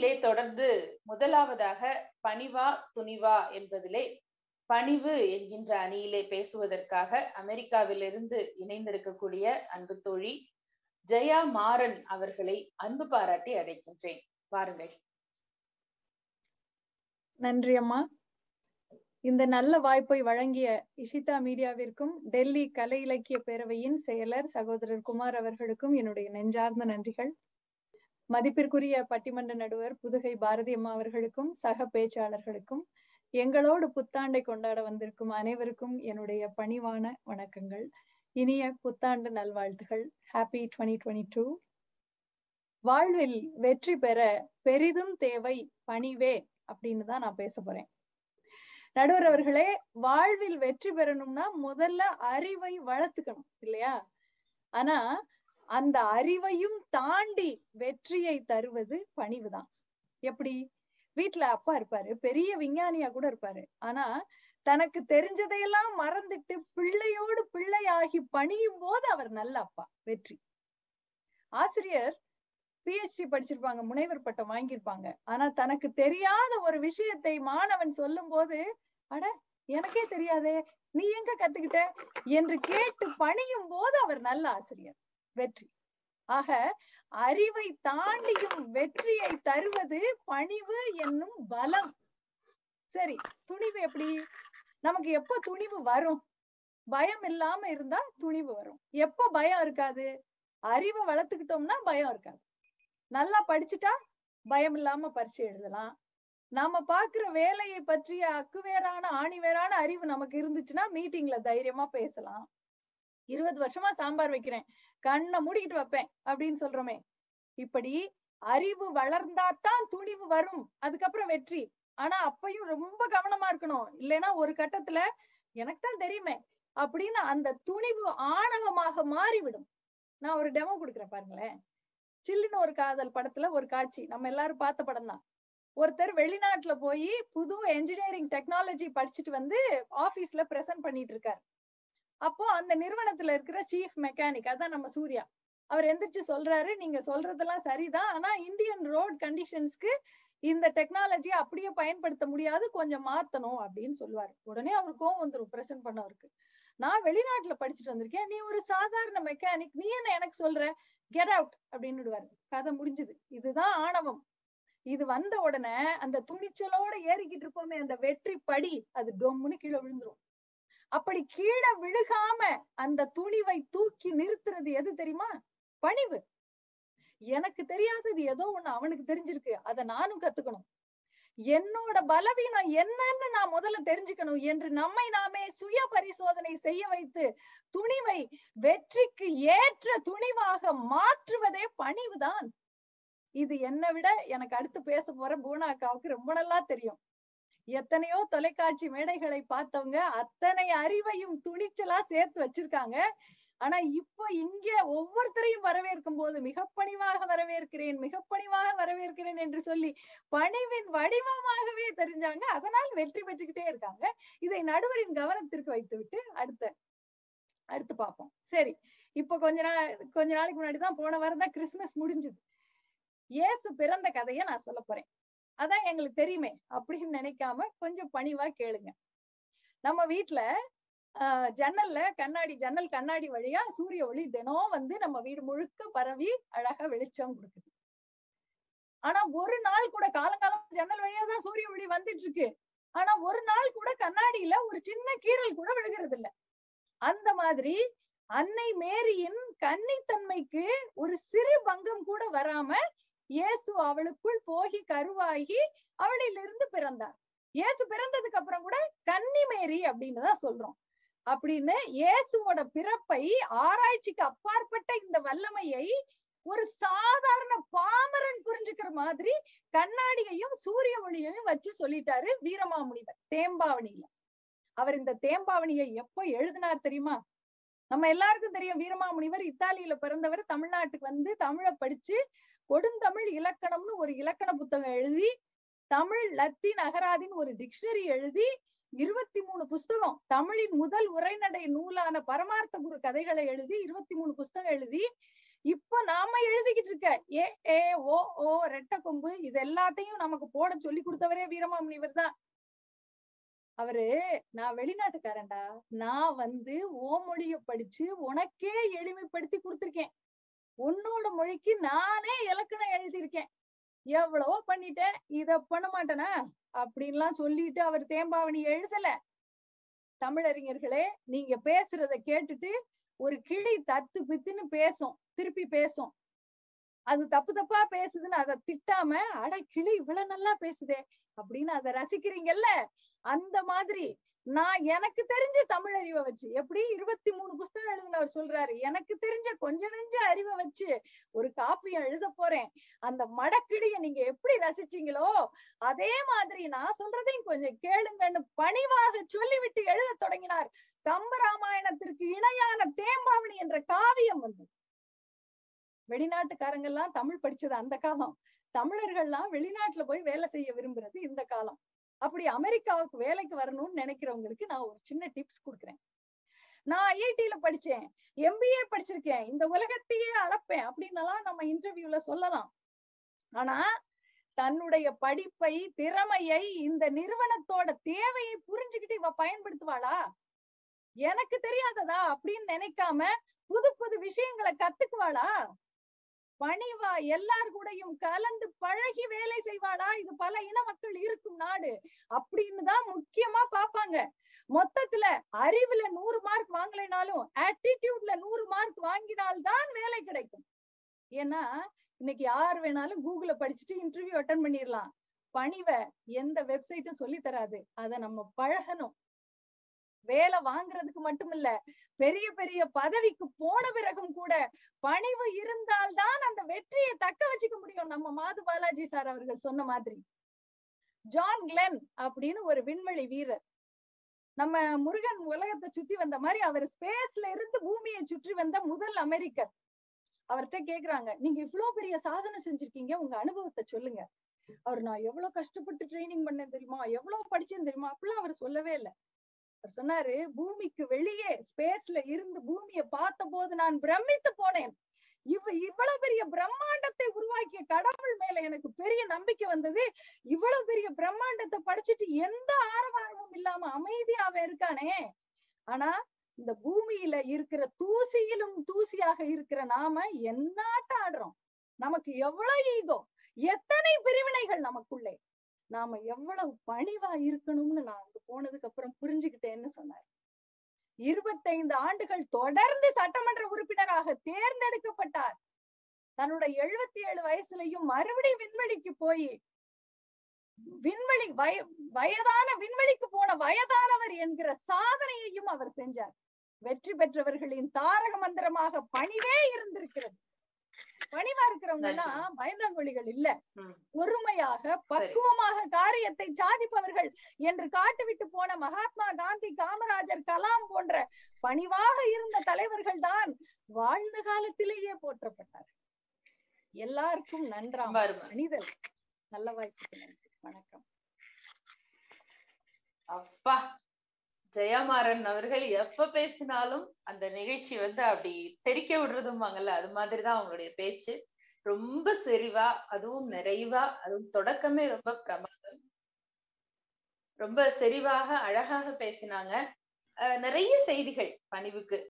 நிகழ்ச்சியிலே தொடர்ந்து முதலாவதாக பணிவா துணிவா என்பதிலே பணிவு என்கின்ற அணியிலே பேசுவதற்காக அமெரிக்காவிலிருந்து இணைந்திருக்கக்கூடிய அன்பு தோழி ஜெயா மாறன் அவர்களை அன்பு பாராட்டி அழைக்கின்றேன். பாருங்கள். நன்றி அம்மா. இந்த நல்ல வாய்ப்பை வழங்கிய இஷிதா மீடியாவிற்கும் டெல்லி கலை இலக்கிய பேரவையின் செயலர் சகோதரர் குமார் அவர்களுக்கும் என்னுடைய நெஞ்சார்ந்த நன்றிகள். மதிப்பிற்குரிய பட்டிமன்ற நடுவர் புதுகை பாரதியம்மா அவர்களுக்கும் சக பேச்சாளர்களுக்கும் எங்களோடு புத்தாண்டை கொண்டாட வந்திருக்கும் அனைவருக்கும் என்னுடைய பணிவான வணக்கங்கள். இனிய புத்தாண்டு நல்வாழ்த்துகள். ஹாப்பி டுவெண்ட்டி டுவெண்ட்டி டூ வாழ்வில் வெற்றி பெற பெரிதும் தேவை பணிவே அப்படின்னு தான் நான் பேச போறேன். நடுவர் அவர்களே வாழ்வில் வெற்றி பெறணும்னா முதல்ல அறிவை வளர்த்துக்கணும் இல்லையா? ஆனா அந்த அறிவையும் தாண்டி வெற்றியை தருவது பணிவுதான். எப்படி? வீட்டுல அப்பா இருப்பாரு பெரிய விஞ்ஞானியா கூட இருப்பாரு. ஆனா தனக்கு தெரிஞ்சதையெல்லாம் மறந்துட்டு பிள்ளையோடு பிள்ளையாகி பணியும் போது அவர் நல்ல அப்பா வெற்றி. ஆசிரியர் பிஹெச்டி படிச்சிருப்பாங்க முனைவர் பட்டம் வாங்கியிருப்பாங்க. ஆனா தனக்கு தெரியாத ஒரு விஷயத்தை மாணவன் சொல்லும் போது அட எனக்கே தெரியாதே நீ எங்க கத்துக்கிட்ட? என்று கேட்டு பணியும் போது அவர் நல்ல ஆசிரியர். வெற்றி. ஆக அறிவை தாண்டியும் வெற்றியை தருவது பணிவு என்னும் பலம். சரி துணிவு எப்படி? நமக்கு எப்ப துணிவு வரும்? பயம் இல்லாம இருந்தா துணிவு வரும். எப்ப பயம் இருக்காது? அறிவை வளர்த்துக்கிட்டோம்னா பயம் இருக்காது. நல்லா படிச்சுட்டா பயம் இல்லாம பரிச்சை எழுதலாம். நாம பாக்குற வேலையை பற்றிய அக்குவேரான ஆணிவேரான அறிவு நமக்கு இருந்துச்சுன்னா மீட்டிங்ல தைரியமா பேசலாம். இருபது வருஷமா சாம்பார் வைக்கிறேன். கண்ணை மூடிக்கிட்டு வைப்பேன் அப்படின்னு சொல்றோமே. இப்படி அறிவு வளர்ந்தாதான் துணிவு வரும். அதுக்கப்புறம் வெற்றி. ஆனா அப்பையும் ரொம்ப கவனமா இருக்கணும். இல்லைன்னா ஒரு கட்டத்துல எனக்கு தான் தெரியுமே அப்படின்னு அந்த துணிவு ஆணவமாக மாறிவிடும். நான் ஒரு டெமோ கொடுக்குறேன் பாருங்களேன். சில்லுன்னு ஒரு காதல் படத்துல ஒரு காட்சி. நம்ம எல்லாரும் பார்த்த படம் தான். ஒருத்தர் வெளிநாட்டுல போய் புது என்ஜினியரிங் டெக்னாலஜி படிச்சுட்டு வந்து ஆபீஸ்ல பிரசன்ட் பண்ணிட்டு இருக்காரு. அப்போ அந்த நிறுவனத்துல இருக்கிற சீஃப் மெக்கானிக் அதான் நம்ம சூர்யா. அவர் எந்திரிச்சு சொல்றாரு நீங்க சொல்றதெல்லாம் சரிதான். ஆனா இந்தியன் ரோட் கண்டிஷன்ஸ்க்கு இந்த டெக்னாலஜியை அப்படியே பயன்படுத்த முடியாது. கொஞ்சம் மாத்தணும் அப்படின்னு சொல்லுவாரு. உடனே அவர் கோவம் வந்துரும் பிரசன்ட் பண்ணவருக்கு. நான் வெளிநாட்டுல படிச்சுட்டு வந்திருக்கேன். நீ ஒரு சாதாரண மெக்கானிக் நீ என்ன எனக்கு சொல்ற? கெட் அவுட் அப்படின்னு கதை முடிஞ்சுது. இதுதான் ஆணவம். இது வந்த உடனே அந்த துணிச்சலோட ஏறிக்கிட்டு இருப்போமே அந்த வெற்றி படி அது டொம்முன்னு கீழே விழுந்துரும். அப்படி கீழே விழுகாம அந்த துணிவை தூக்கி நிறுத்துறது எது தெரியுமா? பணிவு. எனக்கு தெரியாதது ஏதோ ஒண்ணு அவனுக்கு தெரிஞ்சிருக்கு. அதை நானும் கத்துக்கணும். என்னோட பலவீனம் என்னன்னு நான் முதல்ல தெரிஞ்சுக்கணும் என்று நம்மை நாமே சுய பரிசோதனை செய்ய வைத்து துணிவை வெற்றிக்கு ஏற்ற துணிவாக மாற்றுவதே பணிவுதான். இது என்னை விட எனக்கு அடுத்து பேச போற பூனாக்காவுக்கு ரொம்ப நல்லா தெரியும். எத்தனையோ தொலைக்காட்சி மேடைகளை பார்த்தவங்க அத்தனை அறிவையும் துணிச்சலா சேர்த்து வச்சிருக்காங்க. ஆனா இப்போ இங்க ஒவ்வொருத்தரையும் வரவேற்கும் போது மிக பணிவாக வரவேற்கிறேன் மிக பணிவாக வரவேற்கிறேன் என்று சொல்லி பணிவின் வடிவமாகவே தெரிஞ்சாங்க. அதனால் வெற்றி பெற்றுக்கிட்டே இருக்காங்க. இதை நடுவரின் கவனத்திற்கு வைத்து விட்டு அடுத்த அடுத்து பார்ப்போம். சரி இப்ப கொஞ்ச நாள் கொஞ்ச நாளைக்கு முன்னாடிதான் போன வாரம் தான் கிறிஸ்துமஸ் முடிஞ்சது. இயேசு பிறந்த கதையை நான் சொல்ல போறேன். அதான் எங்களுக்கு தெரியுமே அப்படின்னு நினைக்காம கொஞ்சம் பணிவா கேளுங்க. நம்ம வீட்டுல ஆஹ் ஜன்னல்ல கண்ணாடி ஜன்னல் கண்ணாடி வழியா சூரிய ஒளி தினம் வந்து நம்ம வீடு முழுக்க பரவி அழகா வெளிச்சம் கொடுக்குது. ஆனா ஒரு நாள் கூட காலங்காலம் ஜன்னல் வழியா தான் சூரிய ஒளி வந்துட்டு இருக்கு. ஆனா ஒரு நாள் கூட கண்ணாடியில ஒரு சின்ன கீறல் கூட விழுகிறது இல்ல. அந்த மாதிரி அன்னை மேரியின் கன்னித்தன்மைக்கு ஒரு சிறு பங்கம் கூட வராம இயேசு அவளுக்குள் போகி கருவாகி அவளிலிருந்து பிறந்தார். இயேசு பிறந்ததுக்கு அப்புறம் கூட கன்னிமேரி அப்படின்னு தான் சொல்றோம். அப்படின்னு இயேசுவோட பிறப்பை ஆராய்ச்சிக்கு அப்பாற்பட்ட இந்த வல்லமையை ஒரு சாதாரண பாமரன் புரிஞ்சுக்கிற மாதிரி கண்ணாடியையும் சூரிய ஒளியையும் வச்சு சொல்லிட்டாரு வீரமாமுனிவர் தேம்பாவணியில. அவர் இந்த தேம்பாவணியை எப்போ எழுதினார் தெரியுமா? நம்ம எல்லாருக்கும் தெரியும் வீரமாமுனிவர் இத்தாலியில பிறந்தவர் தமிழ்நாட்டுக்கு வந்து தமிழை படிச்சு கொடுந்தமிழ் இலக்கணம்னு ஒரு இலக்கண புத்தகம் எழுதி தமிழ் லத்தீன் அகராதின்னு ஒரு டிக்ஷனரி எழுதி இருபத்தி மூணு புஸ்தகம் தமிழின் முதல் உரைநடை நூலான பரமார்த்த குரு கதைகளை எழுதி இருபத்தி மூணு புஸ்தகம் எழுதி இப்ப நாம எழுதிக்கிட்டு இருக்க. ஏ ஏ ஓ ஓ ரெட்ட கொம்பு இது எல்லாத்தையும் நமக்கு போட சொல்லி கொடுத்தவரே வீரமாமுனிவர் தான். அவரு நான் வெளிநாட்டுக்காரன்டா நான் வந்து ஓ மொழிய படிச்சு உனக்கே எளிமைப்படுத்தி கொடுத்திருக்கேன். உன்னோட மொழிக்கு நானே இலக்கணம் எழுதியிருக்கேன். எவ்வளவோ பண்ணிட்டேன் இத பண்ண மாட்டேனா? அப்படின்லாம் சொல்லிட்டு அவர் தேம்பாவணி எழுதல. தமிழறிஞர்களே நீங்க பேசுறத கேட்டுட்டு ஒரு கிளி தத்து பித்துன்னு பேசும் திருப்பி பேசும். அது தப்பு தப்பா பேசுதுன்னு அதை திட்டாம அட கிளி இவ்வளவு நல்லா பேசுதே அப்படின்னு அதை ரசிக்கிறீங்கல்ல? அந்த மாதிரி. நான் எனக்கு தெரிஞ்ச தமிழ் அறிவை வச்சு எப்படி இருபத்தி மூணு புஸ்தகம் எழுதினவர் சொல்றாரு எனக்கு தெரிஞ்ச கொஞ்ச நெஞ்ச அறிவை வச்சு ஒரு காப்பியம் எழுத போறேன். அந்த மடக்கிடிய நீங்க எப்படி ரசிச்சீங்களோ அதே மாதிரி நான் சொல்றதையும் கொஞ்சம் கேளுங்கன்னு பணிவாக சொல்லிவிட்டு எழுத தொடங்கினார். கம்பராமாயணத்திற்கு இணையான தேம்பாவணி என்ற காவியம் வந்து. வெளிநாட்டுக்காரங்க எல்லாம் தமிழ் படிச்சது அந்த காலம். தமிழர்கள்லாம் வெளிநாட்டுல போய் வேலை செய்ய விரும்புறது இந்த காலம். அப்படி அமெரிக்காவுக்கு வேலைக்கு வரணும்னு நினைக்கிறவங்களுக்கு நான் ஒரு சின்ன டிப்ஸ் கொடுக்குறேன். நான் ஐஐடியில படிச்சேன் எம்பிஏ படிச்சிருக்கேன் இந்த உலகத்தையே அளப்பேன் அப்படின்னலாம் நம்ம இன்டர்வியூல சொல்லலாம். ஆனா தன்னுடைய படிப்பை திறமையை இந்த நிறுவனத்தோட தேவையை புரிஞ்சுக்கிட்டு இவ பயன்படுத்துவாளா? எனக்கு தெரியாததா? அப்படின்னு நினைக்காம புது புது விஷயங்களை கத்துக்குவாளா? பணிவா எல்லார் கூடயும் கலந்து பழகி வேலை செய்வாளா? இது பல இன மக்கள் இருக்கும் நாடு. அப்படின்னு தான் முக்கியமா பாப்பாங்க மொத்தத்துல அறிவுல நூறு மார்க் வாங்கலைனாலும் ஆட்டிடியூட்ல நூறு மார்க் வாங்கினால்தான் வேலை கிடைக்கும். ஏன்னா இன்னைக்கு யார் வேணாலும் கூகுள படிச்சுட்டு இன்டர்வியூ அட்டன் பண்ணிடலாம் பணிவை எந்த வெப்சைட்டும் சொல்லி தராது. அதை நம்ம பழகணும். வேலை வாங்குறதுக்கு மட்டும் இல்ல பெரிய பெரிய பதவிக்கு போன பிறகும் கூட பணிவு இருந்தால்தான் அந்த வெற்றியை தக்க வச்சுக்க முடியும். நம்ம மாது பாலாஜி சார் அவர்கள் சொன்ன மாதிரி. ஜான் கிளென் அப்படின்னு ஒரு விண்வெளி வீரர். நம்ம முருகன் உலகத்தை சுத்தி வந்த மாதிரி அவர் ஸ்பேஸ்ல இருந்து பூமியை சுற்றி வந்த முதல் அமெரிக்கர். அவர்கிட்ட கேக்குறாங்க நீங்க இவ்வளவு பெரிய சாதனை செஞ்சிருக்கீங்க உங்க அனுபவத்தை சொல்லுங்க. அவர் நான் எவ்வளவு கஷ்டப்பட்டு ட்ரைனிங் பண்ணேன் தெரியுமா? எவ்வளவு படிச்சேன் தெரியுமா? அப்படிலாம் அவர் சொல்லவே இல்லை. அவர் சொன்னாரு பூமிக்கு வெளியே ஸ்பேஸ்ல இருந்து பூமியை பார்த்த போது நான் பிரமித்து போனேன். இவ இவ்வளவு பெரிய பிரம்மாண்டத்தை உருவாக்கிய கடவுள் மேல எனக்கு பெரிய நம்பிக்கை வந்தது. இவ்வளவு பெரிய பிரம்மாண்டத்தை படிச்சுட்டு எந்த ஆரவாரமும் இல்லாம அமைதியாவே இருக்கானே. ஆனா இந்த பூமியில இருக்கிற தூசியிலும் தூசியாக இருக்கிற நாம என்னாட்ட ஆடுறோம். நமக்கு எவ்வளவு ஈகோ? எத்தனை பிரிவினைகள் நமக்குள்ளே? நாம எவ்வளவு பணிவா இருக்கணும்னு நான் அங்க போனதுக்கு அப்புறம் புரிஞ்சுக்கிட்டேன்னு சொன்னார். இருபத்தைந்து ஆண்டுகள் தொடர்ந்து சட்டமன்ற உறுப்பினராக தேர்ந்தெடுக்கப்பட்டார். தன்னுடைய எழுபத்தி ஏழு வயசுலயும் மறுபடி விண்வெளிக்கு போய் விண்வெளி வய வயதான விண்வெளிக்கு போன வயதானவர் என்கிற சாதனையையும் அவர் செஞ்சார். வெற்றி பெற்றவர்களின் தாரக மந்திரமாக பணிவே இருந்திருக்கிறது. பணிவா இருக்கிறவங்க எல்லாம் பயந்தாங்கொழிகள் இல்ல. பொறுமையாக பக்குவமாக காரியத்தை சாதிப்பவர்கள் என்று காட்டுவிட்டு போன மகாத்மா காந்தி காமராஜர் கலாம் போன்ற பணிவாக இருந்த தலைவர்கள் தான் வாழ்ந்த காலத்திலேயே போற்றப்பட்டார் எல்லாருக்கும் நன்றாம். மனிதர் நல்ல நன்றி. வணக்கம். அப்பா. ஜெயமாறன் அவர்கள் எப்ப பேசினாலும் அந்த நிகழ்ச்சி வந்து அப்படி தெரிக்க விடுறதும்பாங்கல்ல அது மாதிரிதான் அவங்களுடைய பேச்சு. ரொம்ப செறிவா அதுவும் நிறைவா அதுவும் தொடக்கமே ரொம்ப பிரமாதம். ரொம்ப செறிவாக அழகாக பேசினாங்க. நிறைய செய்திகள் பணிவுக்கு